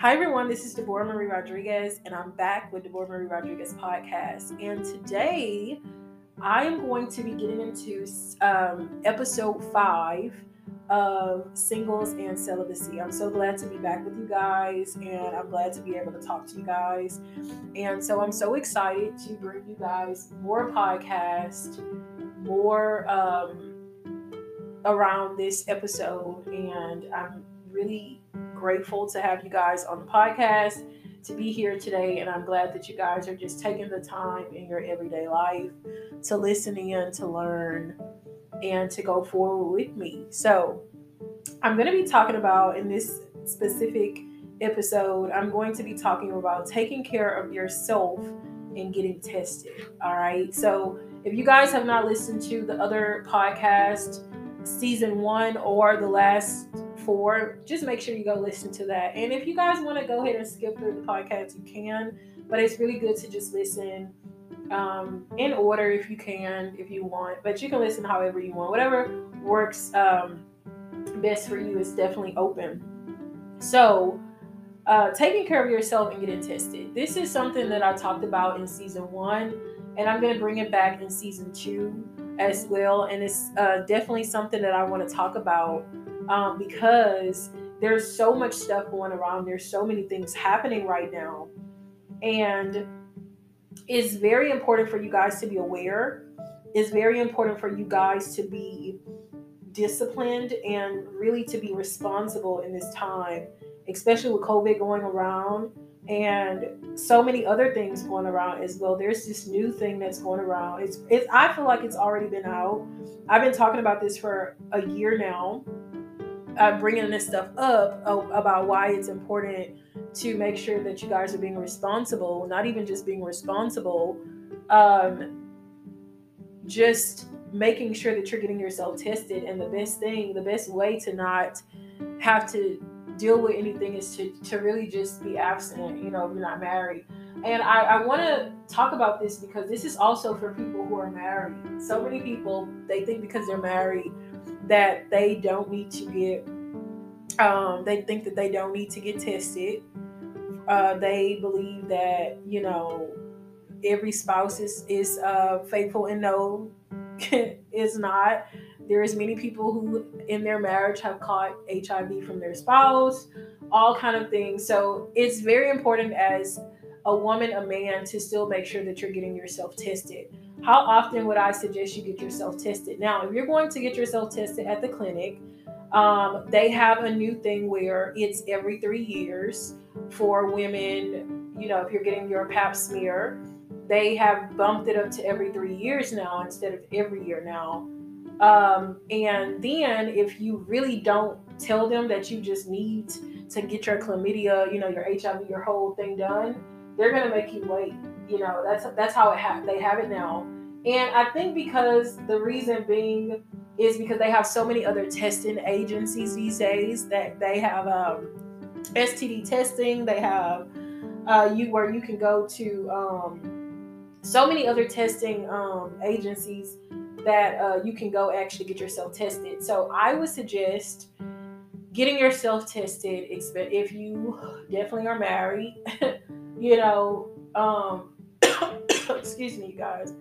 Hi, everyone. This is Deborah Marie Rodriguez, and I'm back with Deborah Marie Rodriguez podcast. And today, I am going to be getting into um, episode five of singles and celibacy. I'm so glad to be back with you guys, and I'm glad to be able to talk to you guys. And so, I'm so excited to bring you guys more podcast, more um, around this episode, and I'm really grateful to have you guys on the podcast, to be here today, and I'm glad that you guys are just taking the time in your everyday life to listen in, to learn, and to go forward with me. So, I'm going to be talking about in this specific episode, I'm going to be talking about taking care of yourself and getting tested. All right. So, if you guys have not listened to the other podcast, season one or the last four, just make sure you go listen to that. And if you guys want to go ahead and skip through the podcast, you can. But it's really good to just listen um, in order if you can, if you want. But you can listen however you want. Whatever works um, best for you is definitely open. So, uh, taking care of yourself and getting tested. This is something that I talked about in season one, and I'm going to bring it back in season two as well. And it's uh, definitely something that I want to talk about um, because there's so much stuff going around. There's so many things happening right now. And it's very important for you guys to be aware. It's very important for you guys to be disciplined and really to be responsible in this time, especially with COVID going around and so many other things going around as well. There's this new thing that's going around. It's, it's I feel like it's already been out. I've been talking about this for a year now uh, bringing this stuff up about why it's important to make sure that you guys are being responsible, not even just being responsible, um, just making sure that you're getting yourself tested. And the best thing, the best way to not have to deal with anything is to, to really just be abstinent, you know, if you're not married. And I, I want to talk about this because this is also for people who are married. So many people, they think because they're married, that they don't need to get um, they think that they don't need to get tested. Uh, they believe that you know every spouse is is uh, faithful and no is not. There's many people who in their marriage have caught hiv from their spouse all kind of things. So it's very important as a woman a man to still make sure that you're getting yourself tested how often would I suggest you get yourself tested? Now, if you're going to get yourself tested at the clinic, um, they have a new thing where it's every three years for women. You know, if you're getting your pap smear, they have bumped it up to every three years now instead of every year now. Um, and then if you really don't tell them that you just need to get your chlamydia, you know, your HIV, your whole thing done, they're gonna make you wait you know that's that's how it ha- they have it now. And i think because the reason being is because they have so many other testing agencies these days that they have um, std testing. They have uh, you where you can go to um, so many other testing um, agencies that uh, you can go actually get yourself tested. So i would suggest getting yourself tested. If you definitely are married you know um, excuse me, you guys.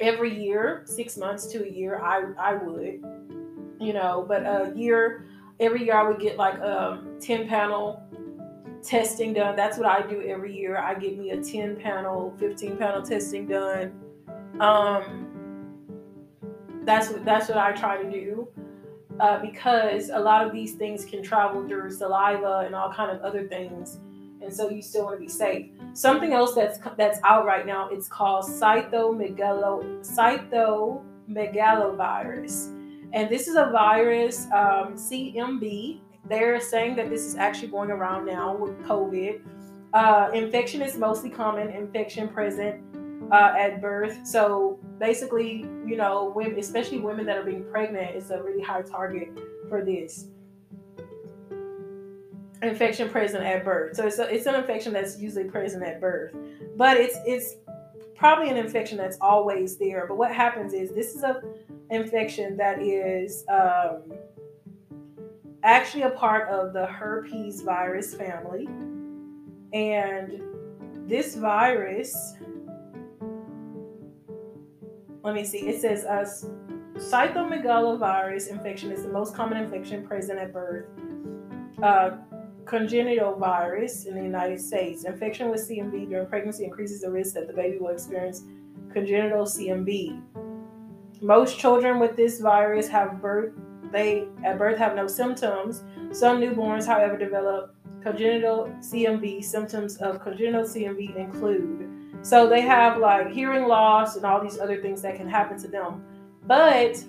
Every year, six months to a year, I I would, you know, but a year, every year I would get like a ten panel testing done. That's what I do every year. I get me a ten panel, fifteen panel testing done. Um, that's what that's what I try to do. Uh, because a lot of these things can travel through saliva and all kind of other things and so you still want to be safe. Something else that's that's out right now. It's called cytomegalo cytomegalovirus, and this is a virus um, CMV. They're saying that this is actually going around now with COVID. Uh, infection is mostly common infection present uh, at birth. So basically, you know, women, especially women that are being pregnant, is a really high target for this infection present at birth. So it's a, it's an infection that's usually present at birth, but it's it's probably an infection that's always there. But what happens is this is a infection that is um, actually a part of the herpes virus family. And this virus, let me see, it says uh, cytomegalovirus infection is the most common infection present at birth. Uh, congenital virus in the United States. Infection with CMV during pregnancy increases the risk that the baby will experience congenital CMV. Most children with this virus have birth they at birth have no symptoms. Some newborns, however, develop congenital CMV. Symptoms of congenital CMV include so they have like hearing loss and all these other things that can happen to them. But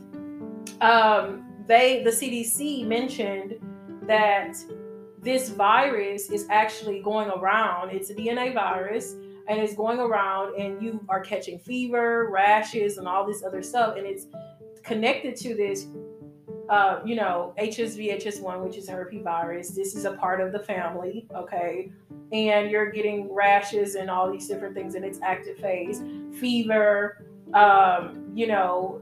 um, they the CDC mentioned that this virus is actually going around. It's a DNA virus and it's going around and you are catching fever, rashes, and all this other stuff. And it's connected to this, uh, you know, HSV, HS1, which is herpes virus. This is a part of the family, okay? And you're getting rashes and all these different things in its active phase, fever, um, you know,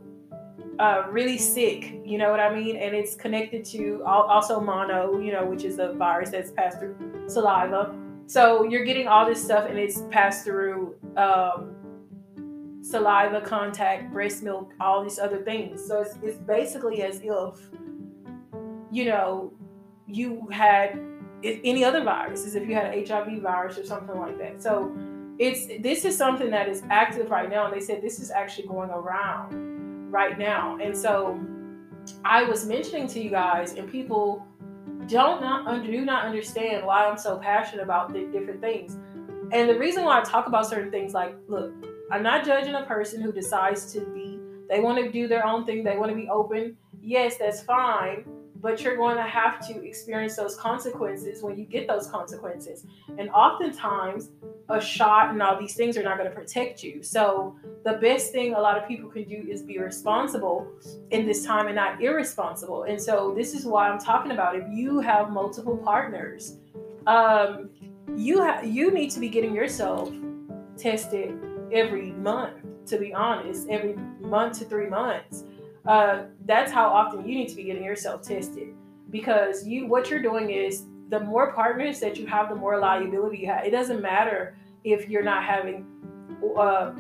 uh, really sick, you know what I mean? And it's connected to also mono, you know, which is a virus that's passed through saliva. So you're getting all this stuff and it's passed through um, saliva contact, breast milk, all these other things. So it's, it's basically as if, you know, you had any other virus, as if you had an HIV virus or something like that. So it's this is something that is active right now. And they said this is actually going around right now. And so I was mentioning to you guys, and people don't not under, do not understand why I'm so passionate about the different things. And the reason why I talk about certain things, like, look, I'm not judging a person who decides to be, they want to do their own thing, they want to be open. Yes, that's fine but you're going to have to experience those consequences when you get those consequences. And oftentimes, a shot and all these things are not going to protect you. So, the best thing a lot of people can do is be responsible in this time and not irresponsible. And so, this is why I'm talking about if you have multiple partners, um, you ha- you need to be getting yourself tested every month. To be honest, every month to three months uh, that's how often you need to be getting yourself tested because you what you're doing is the more partners that you have, the more liability you have. It doesn't matter if you're not having uh,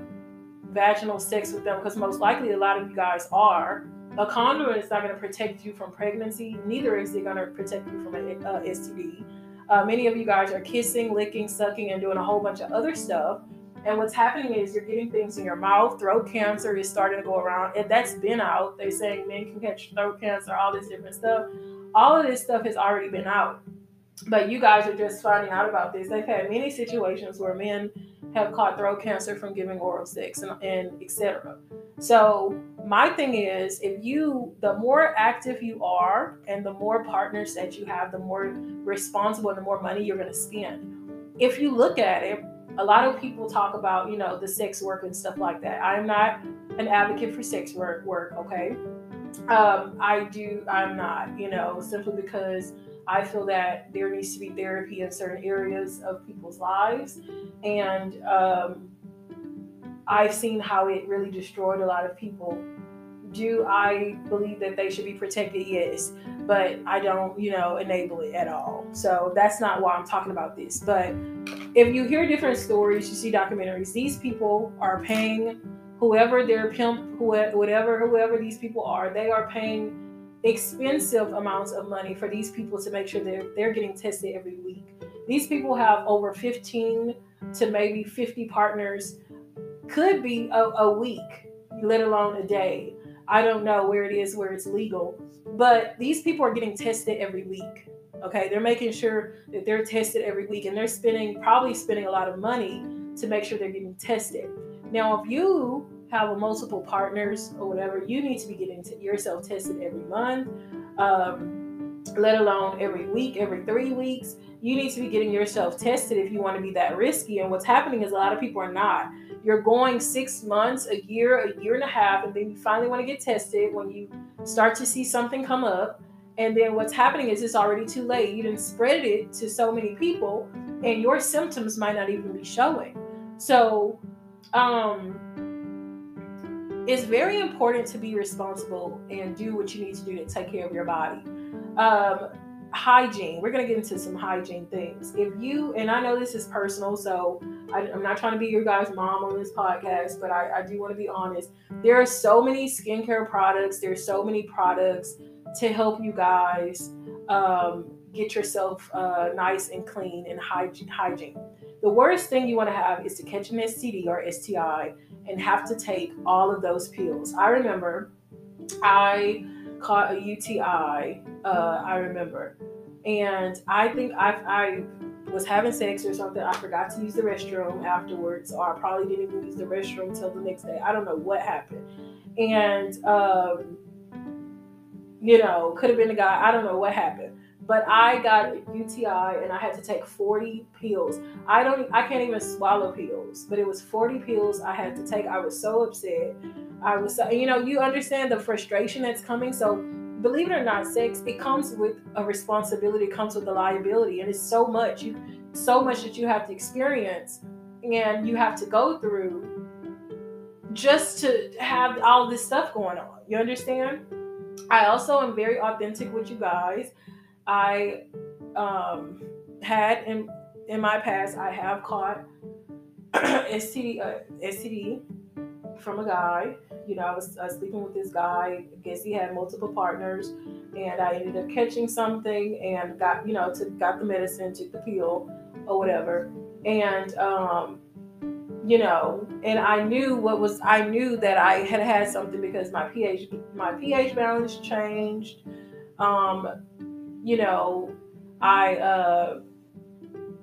vaginal sex with them because most likely a lot of you guys are. A condom is not going to protect you from pregnancy. Neither is it going to protect you from an uh, STD. Uh, many of you guys are kissing, licking, sucking, and doing a whole bunch of other stuff and what's happening is you're getting things in your mouth. Throat cancer is starting to go around, and that's been out. They're saying men can catch throat cancer, all this different stuff. All of this stuff has already been out, but you guys are just finding out about this. They've had many situations where men have caught throat cancer from giving oral sex and, and etc. So my thing is, if you, the more active you are, and the more partners that you have, the more responsible and the more money you're going to spend. If you look at it, a lot of people talk about, you know, the sex work and stuff like that. I'm not an advocate for sex work, work okay? Um, I do, I'm not, you know, simply because I feel that there needs to be therapy in certain areas of people's lives. And um, I've seen how it really destroyed a lot of people. Do I believe that they should be protected? Yes, but I don't, you know, enable it at all. So that's not why I'm talking about this. But if you hear different stories, you see documentaries, these people are paying whoever their pimp, whatever, whoever these people are, they are paying expensive amounts of money for these people to make sure they're, they're getting tested every week. These people have over 15 to maybe 50 partners, could be a, a week, let alone a day. I don't know where it is, where it's legal, but these people are getting tested every week. Okay, they're making sure that they're tested every week and they're spending probably spending a lot of money to make sure they're getting tested. Now, if you have multiple partners or whatever, you need to be getting yourself tested every month, um, let alone every week, every three weeks. You need to be getting yourself tested if you want to be that risky. And what's happening is a lot of people are not. You're going six months, a year, a year and a half, and then you finally want to get tested when you start to see something come up and then what's happening is it's already too late. You didn't spread it to so many people, and your symptoms might not even be showing. So, um, it's very important to be responsible and do what you need to do to take care of your body. Um, hygiene. We're going to get into some hygiene things. If you, and I know this is personal, so I, am not trying to be your guys' mom on this podcast, but I, I do want to be honest. There are so many skincare products, there's so many products to help you guys um, get yourself uh, nice and clean and hygiene. The worst thing you want to have is to catch an STD or STI and have to take all of those pills. I remember I caught a UTI. Uh, I remember, and I think I, I was having sex or something. I forgot to use the restroom afterwards, or I probably didn't even use the restroom until the next day. I don't know what happened, and um, you know, could have been a guy. I don't know what happened. But I got a UTI and I had to take 40 pills. I don't I can't even swallow pills, but it was 40 pills I had to take. I was so upset. I was so, you know, you understand the frustration that's coming. So believe it or not, sex, it comes with a responsibility, it comes with a liability, and it's so much you so much that you have to experience and you have to go through just to have all this stuff going on. You understand? I also am very authentic with you guys. I um, had in in my past, I have caught STD, uh, STD from a guy. You know, I was, sleeping with this guy. I guess he had multiple partners, and I ended up catching something and got you know took got the medicine, took the pill or whatever, and um, you know, and I knew what was I knew that I had had something because my pH my pH balance changed. Um, you know, I uh,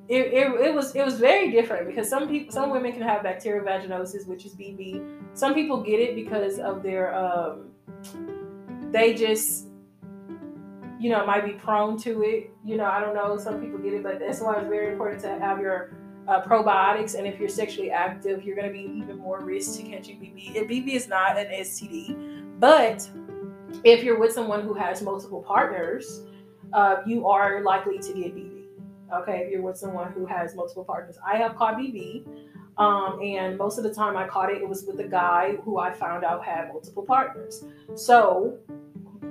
it, it, it was it was very different because some people some women can have bacterial vaginosis, which is BV. Some people get it because of their um, they just you know might be prone to it. You know, I don't know. Some people get it, but that's why it's very important to have your uh, probiotics. And if you're sexually active, you're going to be even more risk to catching BV. And BV is not an STD, but if you're with someone who has multiple partners, uh, you are likely to get BV. Okay, if you're with someone who has multiple partners, I have caught BV, um, and most of the time I caught it, it was with a guy who I found out had multiple partners. So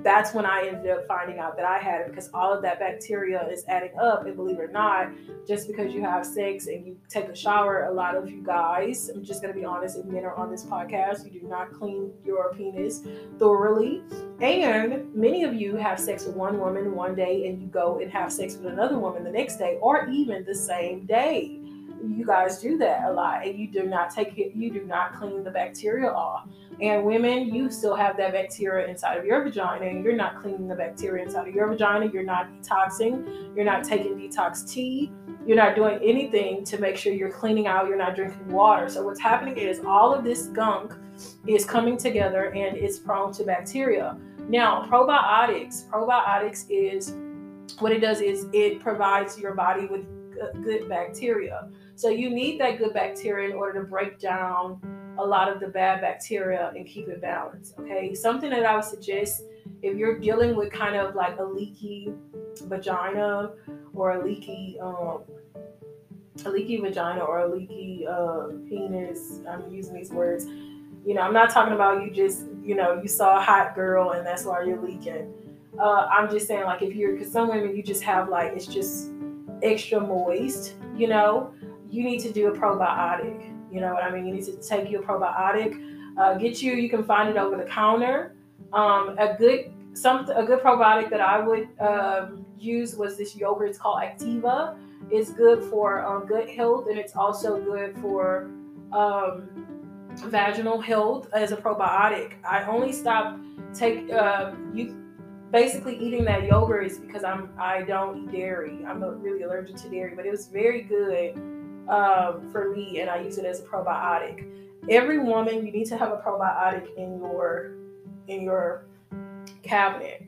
that's when I ended up finding out that I had it because all of that bacteria is adding up. And believe it or not, just because you have sex and you take a shower, a lot of you guys, I'm just going to be honest, if men are on this podcast, you do not clean your penis thoroughly. And many of you have sex with one woman one day and you go and have sex with another woman the next day or even the same day you guys do that a lot and you do not take it you do not clean the bacteria off. And women you still have that bacteria inside of your vagina and you're not cleaning the bacteria inside of your vagina. You're not detoxing. You're not taking detox tea. You're not doing anything to make sure you're cleaning out. You're not drinking water. So what's happening is all of this gunk is coming together and it's prone to bacteria. Now probiotics probiotics is what it does is it provides your body with good bacteria so you need that good bacteria in order to break down a lot of the bad bacteria and keep it balanced. Okay. Something that I would suggest if you're dealing with kind of like a leaky vagina or a leaky um, a leaky vagina or a leaky uh, penis. I'm using these words. You know, I'm not talking about you just, you know, you saw a hot girl and that's why you're leaking. Uh, I'm just saying, like, if you're, because some women you just have like, it's just extra moist, you know, you need to do a probiotic. You know what I mean? You need to take your probiotic, uh, get you. You can find it over the counter. Um, a good some a good probiotic that I would um, use was this yogurt. It's called Activia. It's good for um, health, and it's also good for um, vaginal health as a probiotic. I only stopped take uh, you basically eating that yogurt is because I'm I don't eat dairy. I'm really allergic to dairy, but it was very good um, for me, and I use it as a probiotic. Every woman, you need to have a probiotic in your in your cabinet.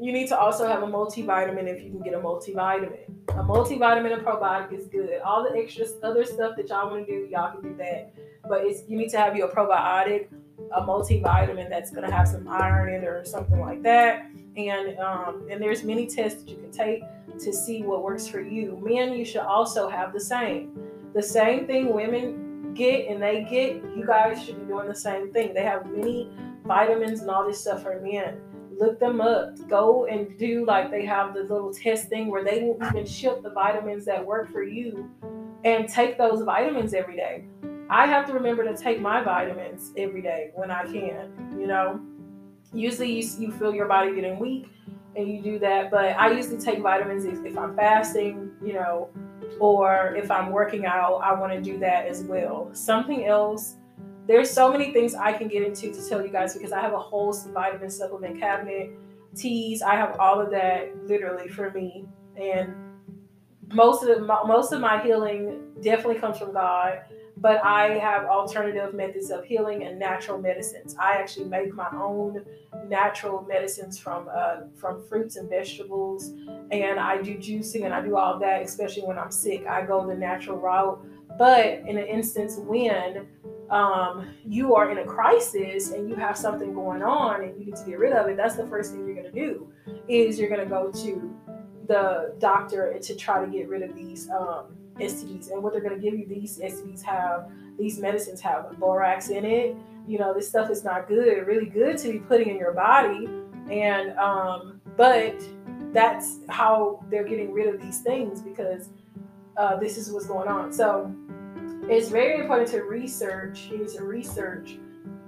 You need to also have a multivitamin if you can get a multivitamin. A multivitamin and probiotic is good. All the extra other stuff that y'all want to do, y'all can do that. But it's you need to have your probiotic, a multivitamin that's gonna have some iron in it or something like that. And um, and there's many tests that you can take to see what works for you. Men, you should also have the same. The same thing women get and they get, you guys should be doing the same thing. They have many vitamins and all this stuff for men. Look them up. Go and do like they have the little testing where they will even ship the vitamins that work for you and take those vitamins every day. I have to remember to take my vitamins every day when I can, you know. Usually you, you feel your body getting weak and you do that, but I usually take vitamins if, if I'm fasting, you know, or if I'm working out, I want to do that as well. Something else, there's so many things I can get into to tell you guys because I have a whole vitamin supplement cabinet, teas, I have all of that literally for me. And most of the most of my healing definitely comes from God but I have alternative methods of healing and natural medicines. I actually make my own natural medicines from uh, from fruits and vegetables, and I do juicing and I do all that, especially when I'm sick. I go the natural route. But in an instance when um, you are in a crisis and you have something going on and you need to get rid of it, that's the first thing you're going to do is you're going to go to the doctor to try to get rid of these um, STDs. And what they're going to give you, these STDs have, these medicines have borax in it. You know, this stuff is not good, really good to be putting in your body. And, um, but that's how they're getting rid of these things because uh, this is what's going on. So it's very important to research, you need to research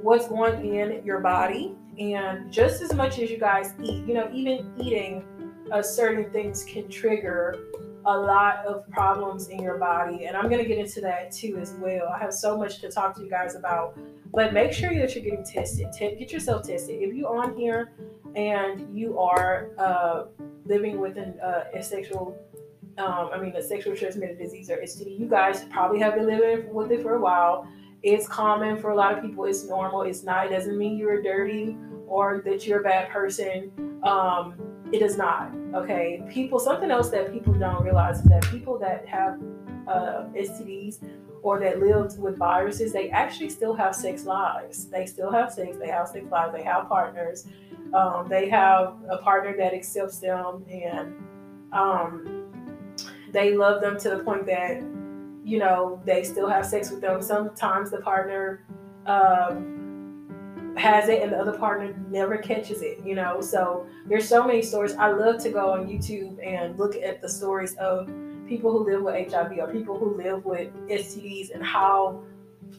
what's going in your body. And just as much as you guys eat, you know, even eating uh, certain things can trigger a lot of problems in your body. And I'm going to get into that too as well. I have so much to talk to you guys about. But make sure that you're getting tested. Get yourself tested. If you're on here and you are uh, living with an, uh, a sexual, um, I mean, a sexual transmitted disease or STD, you guys probably have been living with it for a while. It's common for a lot of people. It's normal. It's not. It doesn't mean you're dirty or that you're a bad person. Um, it does not. Okay. People, something else that people don't realize is that people that have uh, STDs or that live with viruses, they actually still have sex lives. They still have sex. They have sex lives. They have partners. Um, they have a partner that accepts them and um, they love them to the point that, you know, they still have sex with them. Sometimes the partner um, has it and the other partner never catches it, you know. So there's so many stories. I love to go on YouTube and look at the stories of people who live with HIV or people who live with STDs and how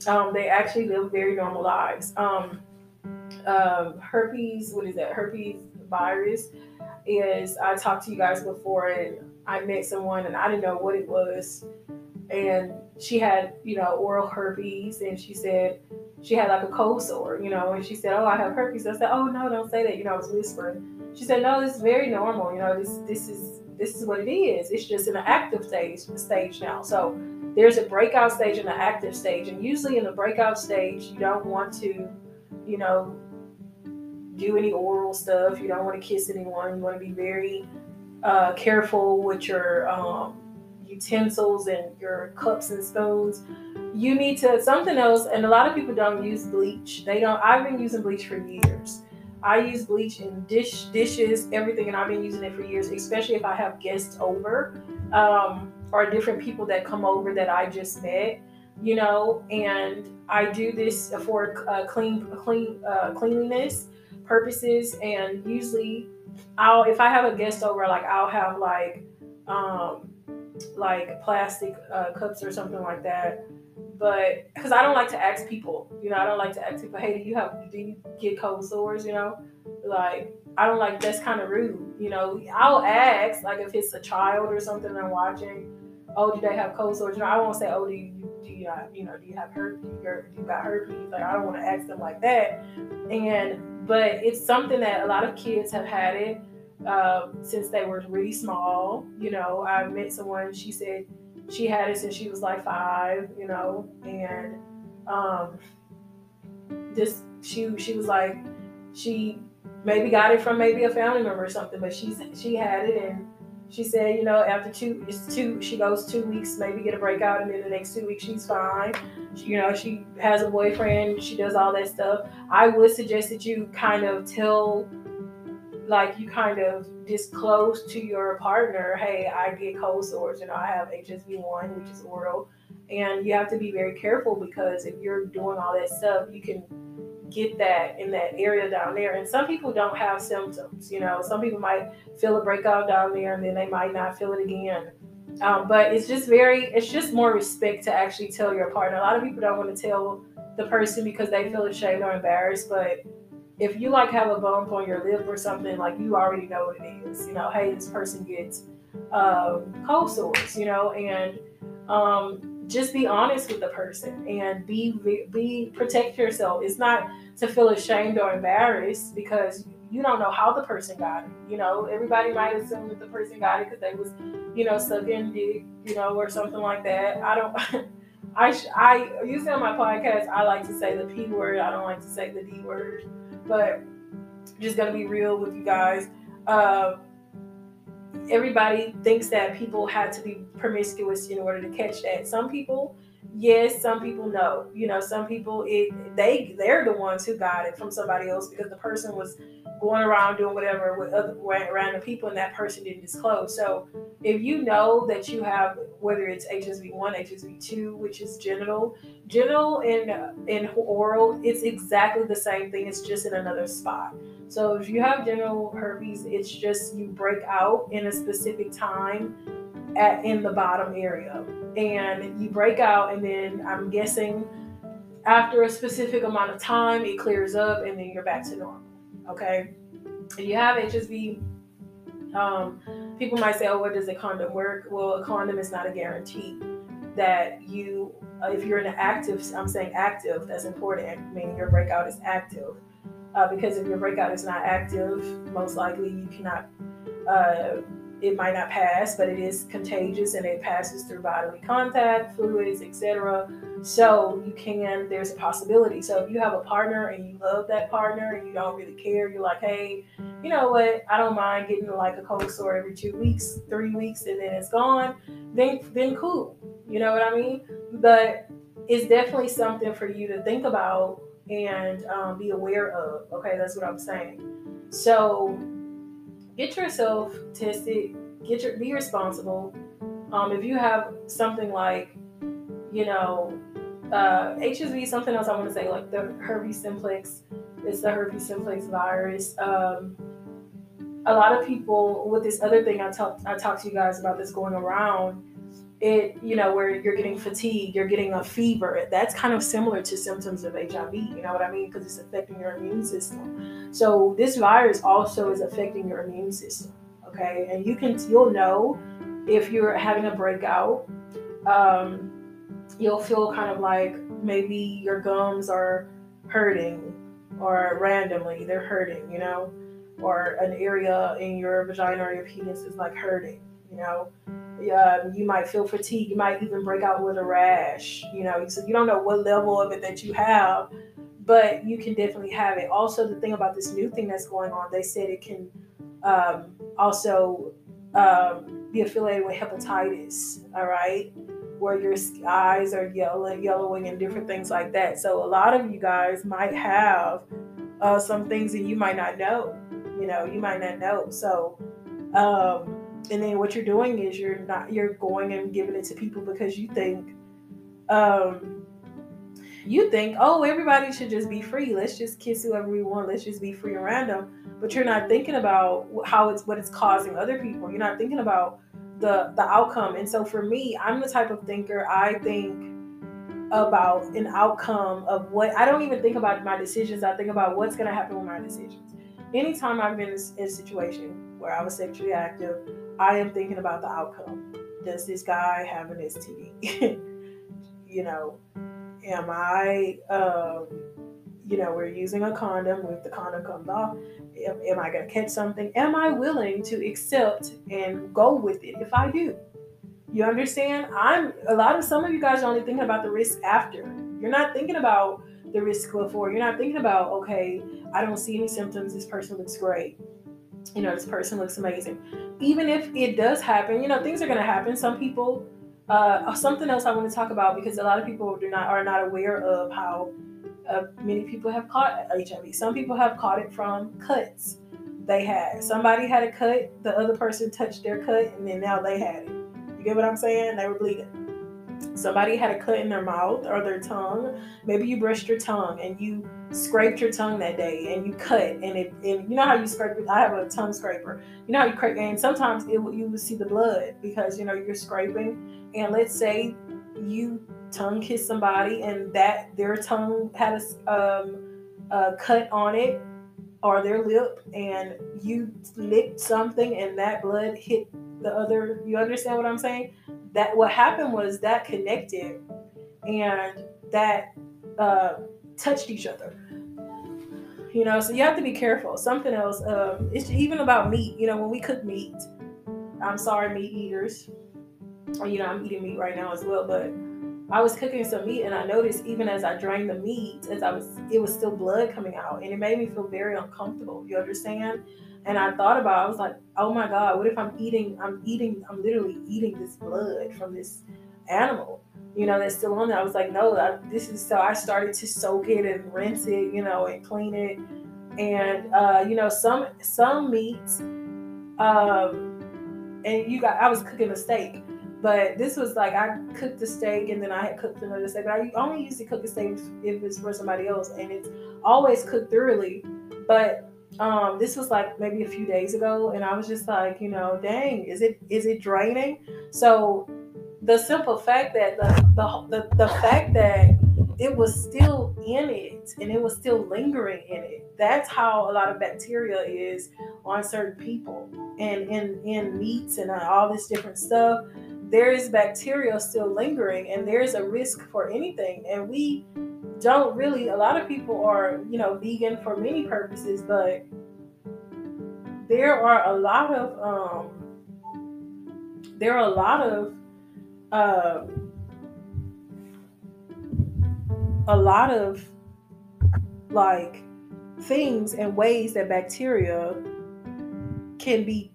um, they actually live very normal lives. Um, um, herpes, what is that? Herpes virus is, I talked to you guys before and I met someone and I didn't know what it was. And she had, you know, oral herpes and she said, she had like a cold sore, you know, and she said, "Oh, I have herpes." I said, "Oh no, don't say that." You know, I was whispering. She said, "No, this is very normal. You know, this this is this is what it is. It's just in an active stage stage now. So there's a breakout stage and an active stage, and usually in the breakout stage, you don't want to, you know, do any oral stuff. You don't want to kiss anyone. You want to be very uh, careful with your um, utensils and your cups and spoons. You need to something else and a lot of people don't use bleach. They don't i've been using bleach for years. I use bleach in dish dishes everything and i've been using it for years especially if i have guests over um, or different people that come over that i just met you know? And i do this for uh, clean clean uh, cleanliness purposes and usually i'll if i have a guest over like i'll have like um like plastic uh, cups or something like that but because I don't like to ask people, you know, I don't like to ask people, hey, do you have do you get cold sores? You know, like I don't like that's kind of rude. You know, I'll ask like if it's a child or something I'm watching. Oh, do they have cold sores? You know, I won't say, oh, do you do you have, you know do you have herpes? Do you got herpes? Like I don't want to ask them like that. And but it's something that a lot of kids have had it uh, since they were really small. You know, I met someone. She said she had it since she was like five, you know, and um, just she she was like she maybe got it from maybe a family member or something, but she's she had it and she said, you know, after two it's two she goes two weeks, maybe get a breakout, and then the next two weeks she's fine. She, you know, she has a boyfriend, she does all that stuff. I would suggest that you kind of tell like you kind of disclose to your partner, hey, I get cold sores, you know, I have HSV1, which is oral, And you have to be very careful because if you're doing all that stuff, you can get that in that area down there. And some people don't have symptoms. You know, some people might feel a breakout down there and then they might not feel it again. Um, but it's just very, it's just more respect to actually tell your partner. A lot of people don't want to tell the person because they feel ashamed or embarrassed. But if you like have a bump on your lip or something, like you already know what it is. You know, hey, this person gets um, cold sores. You know, and um, just be honest with the person and be be protect yourself. It's not to feel ashamed or embarrassed because you don't know how the person got it. You know, everybody might assume that the person got it because they was, you know, sucking dick, you know, or something like that. I don't. I I usually on my podcast I like to say the p word. I don't like to say the d word, but just gonna be real with you guys. Uh, everybody thinks that people have to be promiscuous in order to catch that. Some people yes some people know. You know some people it they they're the ones who got it from somebody else because the person was going around doing whatever with other random people and that person didn't disclose. So if you know that you have whether it's hsv1 hsv2 which is genital genital and and oral it's exactly the same thing. It's just in another spot. So if you have genital herpes it's just you break out in a specific time at in the bottom area. And you break out and then i'm guessing after a specific amount of time it clears up and then you're back to normal okay? If you have hsv um, people might say oh what does a condom work? Well a condom is not a guarantee that you if you're in an active i'm saying active that's important meaning your breakout is active. Uh, because if your breakout is not active most likely you cannot uh, it might not pass, but it is contagious and it passes through bodily contact, fluids, etc. So you can, there's a possibility. So if you have a partner and you love that partner and you don't really care, you're like, hey, you know what? I don't mind getting like a cold sore every two weeks, three weeks, and then it's gone. Then, then cool. You know what I mean? But it's definitely something for you to think about and um, be aware of. Okay, that's what I'm saying. So get yourself tested. Get your be responsible. Um, if you have something like, you know, uh, HSV, something else I want to say, like the herpes simplex, it's the herpes simplex virus. Um, a lot of people with this other thing I talked I talked to you guys about this going around it, you know, where you're getting fatigue, you're getting a fever. That's kind of similar to symptoms of HIV, you know what I mean? Because it's affecting your immune system. So this virus also is affecting your immune system. Okay. And you can you'll know if you're having a breakout. Um, you'll feel kind of like maybe your gums are hurting or randomly they're hurting, you know, or an area in your vagina or your penis is like hurting, you know um, you might feel fatigue. You might even break out with a rash. You know, so you don't know what level of it that you have, but you can definitely have it. Also, the thing about this new thing that's going on, they said it can um, also um, be affiliated with hepatitis. All right, where your eyes are yellow, yellowing, and different things like that. So a lot of you guys might have uh, some things that you might not know. You know, you might not know. So. Um, and then what you're doing is you're not you're going and giving it to people because you think um you think oh everybody should just be free. Let's just kiss whoever we want. Let's just be free and random. But you're not thinking about how it's what it's causing other people. You're not thinking about the the outcome. And so for me i'm the type of thinker i think about an outcome of what i don't even think about my decisions. I think about what's going to happen with my decisions. Anytime i've been in a situation where i was sexually active I am thinking about the outcome. Does this guy have an STD? you know, am I, um, you know, we're using a condom. If the condom comes off, am, am I going to catch something? Am I willing to accept and go with it if I do? You understand? I'm a lot of some of you guys are only thinking about the risk after. You're not thinking about the risk before. You're not thinking about, okay, I don't see any symptoms. This person looks great you know, this person looks amazing. Even if it does happen, you know, things are going to happen. Some people, uh, something else I want to talk about because a lot of people do not are not aware of how uh, many people have caught HIV. Some people have caught it from cuts they had. Somebody had a cut, the other person touched their cut, and then now they had it. You get what I'm saying? They were bleeding. Somebody had a cut in their mouth or their tongue. Maybe you brushed your tongue and you scraped your tongue that day and you cut and it and you know how you scrape. I have a tongue scraper. You know how you scrape and sometimes it you will see the blood because you know you're scraping. And let's say you tongue kiss somebody and that their tongue had a, um, a cut on it or their lip and you licked something and that blood hit the other you understand what i'm saying? That what happened was that connected and that uh, touched each other. You know so you have to be careful. Something else um, it's even about meat. You know when we cook meat i'm sorry meat eaters you know i'm eating meat right now as well but I was cooking some meat and I noticed even as I drained the meat, as I was, it was still blood coming out and it made me feel very uncomfortable. You understand? And I thought about, I was like, oh my God, what if I'm eating, I'm eating, I'm literally eating this blood from this animal, you know, that's still on there. I was like, no, I, this is, so I started to soak it and rinse it, you know, and clean it. And, uh, you know, some, some meats, um, and you got, I was cooking a steak but this was like I cooked the steak and then I had cooked another steak. But I only usually cook a steak if it's for somebody else, and it's always cooked thoroughly. But um, this was like maybe a few days ago, and I was just like, you know, dang, is it is it draining? So the simple fact that the the the, the fact that it was still in it and it was still lingering in it. That's how a lot of bacteria is on certain people and in in meats and all this different stuff there is bacteria still lingering and there's a risk for anything. And we don't really a lot of people are you know vegan for many purposes but there are a lot of um there are a lot of uh, a lot of like things and ways that bacteria can be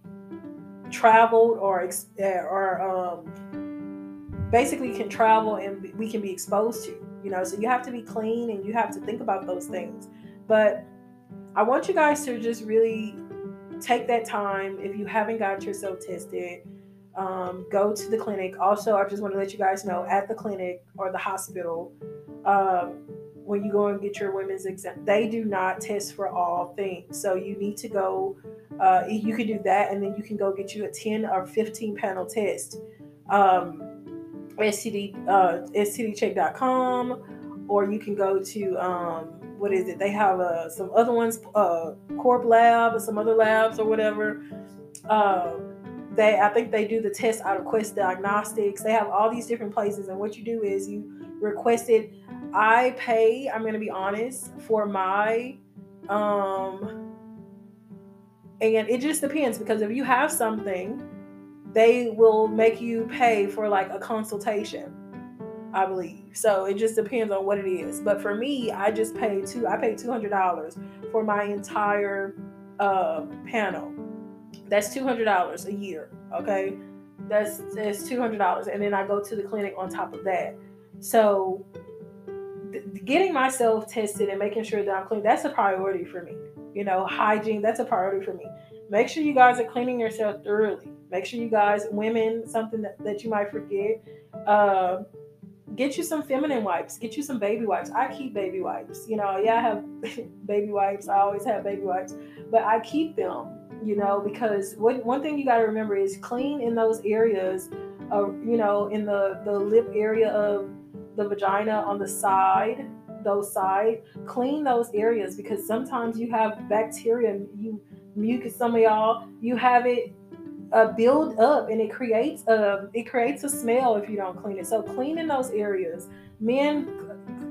traveled or eh, or um, basically can travel and we can be exposed to. You know, so you have to be clean and you have to think about those things. But I want you guys to just really take that time if you haven't got yourself tested. Um, go to the clinic. Also, I just want to let you guys know at the clinic or the hospital, um, when you go and get your women's exam, they do not test for all things. So you need to go uh, you can do that, and then you can go get you a 10 or 15 panel test. Um, STD, uh, STDcheck.com, or you can go to, um, what is it? They have uh, some other ones, uh, Corp Lab, or some other labs, or whatever. Uh, they, I think they do the test out of Quest Diagnostics. They have all these different places, and what you do is you request it. I pay. I'm going to be honest for my um and it just depends because if you have something, they will make you pay for like a consultation, I believe. So it just depends on what it is. But for me, I just paid two. I paid two hundred dollars for my entire uh, panel. That's two hundred dollars a year. Okay, that's that's two hundred dollars, and then I go to the clinic on top of that. So th- getting myself tested and making sure that I'm clean, that's a priority for me. You know, hygiene, that's a priority for me. Make sure you guys are cleaning yourself thoroughly. Make sure you guys, women, something that, that you might forget. Uh, get you some feminine wipes. Get you some baby wipes. I keep baby wipes. You know, yeah, I have baby wipes. I always have baby wipes, but I keep them. You know, because what, one thing you got to remember is clean in those areas. Uh, you know, in the the lip area of the vagina on the side those side clean those areas because sometimes you have bacteria you mucus some of y'all you have it uh, build up and it creates a it creates a smell if you don't clean it. So clean in those areas men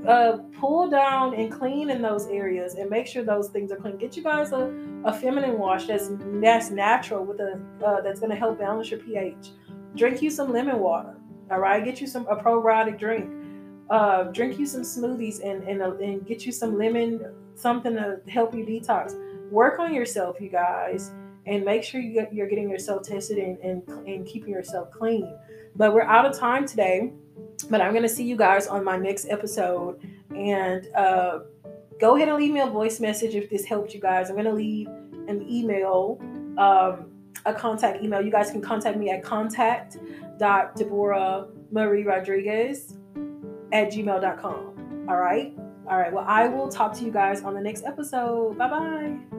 uh, pull down and clean in those areas and make sure those things are clean. Get you guys a, a feminine wash that's that's natural with a uh, that's going to help balance your ph. Drink you some lemon water all right? Get you some a probiotic drink uh, drink you some smoothies and and, uh, and get you some lemon something to help you detox. Work on yourself you guys and make sure you get, you're getting yourself tested and, and, and keeping yourself clean. But we're out of time today but i'm to see you guys on my next episode. And uh, go ahead and leave me a voice message if this helped you guys. I'm going to leave an email um, a contact email. You guys can contact me at contact.deborahmarierodriguez at gmail.com. All right. All right. Well, I will talk to you guys on the next episode. Bye bye.